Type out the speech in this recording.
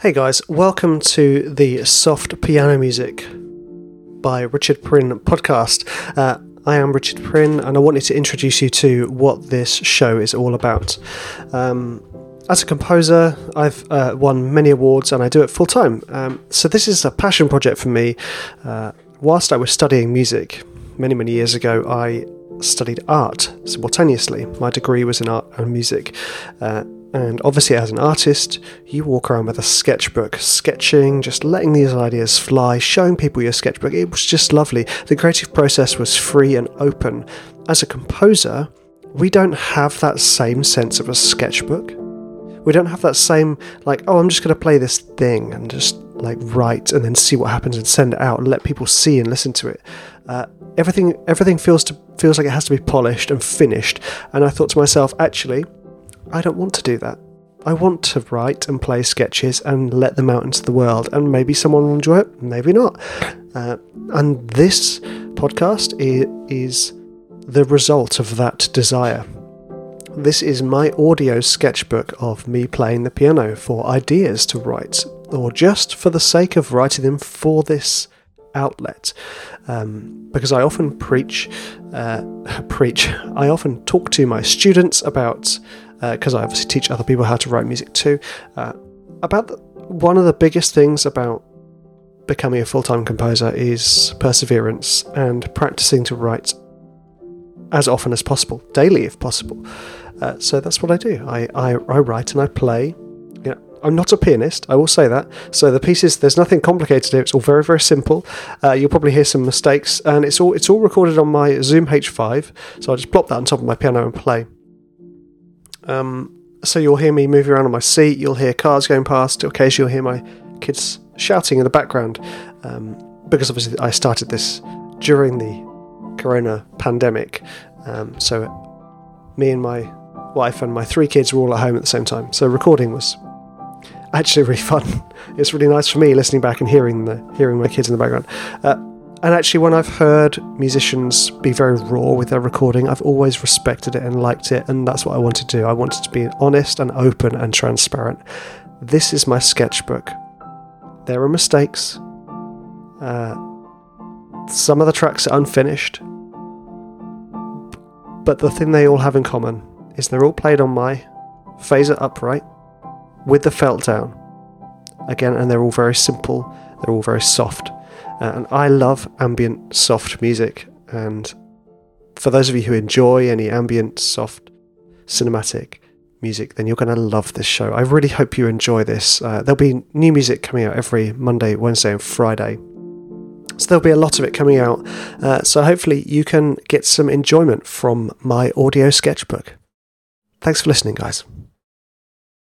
Hey guys, welcome to the Soft Piano Music by Richard Prynne podcast. Uh, I am Richard Prynne, and I wanted to introduce you to what this show is all about. Um, as a composer, I've uh, won many awards and I do it full time. Um, so, this is a passion project for me. Uh, whilst I was studying music many, many years ago, I studied art simultaneously. My degree was in art and music. Uh, and obviously, as an artist, you walk around with a sketchbook, sketching, just letting these ideas fly, showing people your sketchbook. It was just lovely. The creative process was free and open. As a composer, we don't have that same sense of a sketchbook. We don't have that same, like, oh, I'm just going to play this thing and just like write and then see what happens and send it out and let people see and listen to it. Uh, everything, everything feels to feels like it has to be polished and finished. And I thought to myself, actually, I don't want to do that. I want to write and play sketches and let them out into the world, and maybe someone will enjoy it, maybe not. Uh, and this podcast is, is the result of that desire. This is my audio sketchbook of me playing the piano for ideas to write, or just for the sake of writing them for this outlet. Um, because I often preach, uh, preach, I often talk to my students about because uh, I obviously teach other people how to write music too. Uh, about the, one of the biggest things about becoming a full time composer is perseverance and practicing to write as often as possible, daily if possible. Uh, so that's what I do. I, I, I write and I play. I'm not a pianist, I will say that. So the pieces, there's nothing complicated here. It's all very, very simple. Uh, you'll probably hear some mistakes, and it's all it's all recorded on my Zoom H5. So I just plop that on top of my piano and play. Um, so you'll hear me moving around on my seat. You'll hear cars going past. Occasionally, you'll hear my kids shouting in the background um, because obviously I started this during the Corona pandemic. Um, so me and my wife and my three kids were all at home at the same time. So recording was actually really fun. it's really nice for me listening back and hearing the hearing my kids in the background. Uh, and actually, when I've heard musicians be very raw with their recording, I've always respected it and liked it, and that's what I wanted to do. I wanted to be honest and open and transparent. This is my sketchbook. There are mistakes. Uh, some of the tracks are unfinished. But the thing they all have in common is they're all played on my phaser upright with the felt down. Again, and they're all very simple, they're all very soft. Uh, and I love ambient soft music. And for those of you who enjoy any ambient soft cinematic music, then you're going to love this show. I really hope you enjoy this. Uh, there'll be new music coming out every Monday, Wednesday, and Friday. So there'll be a lot of it coming out. Uh, so hopefully you can get some enjoyment from my audio sketchbook. Thanks for listening, guys.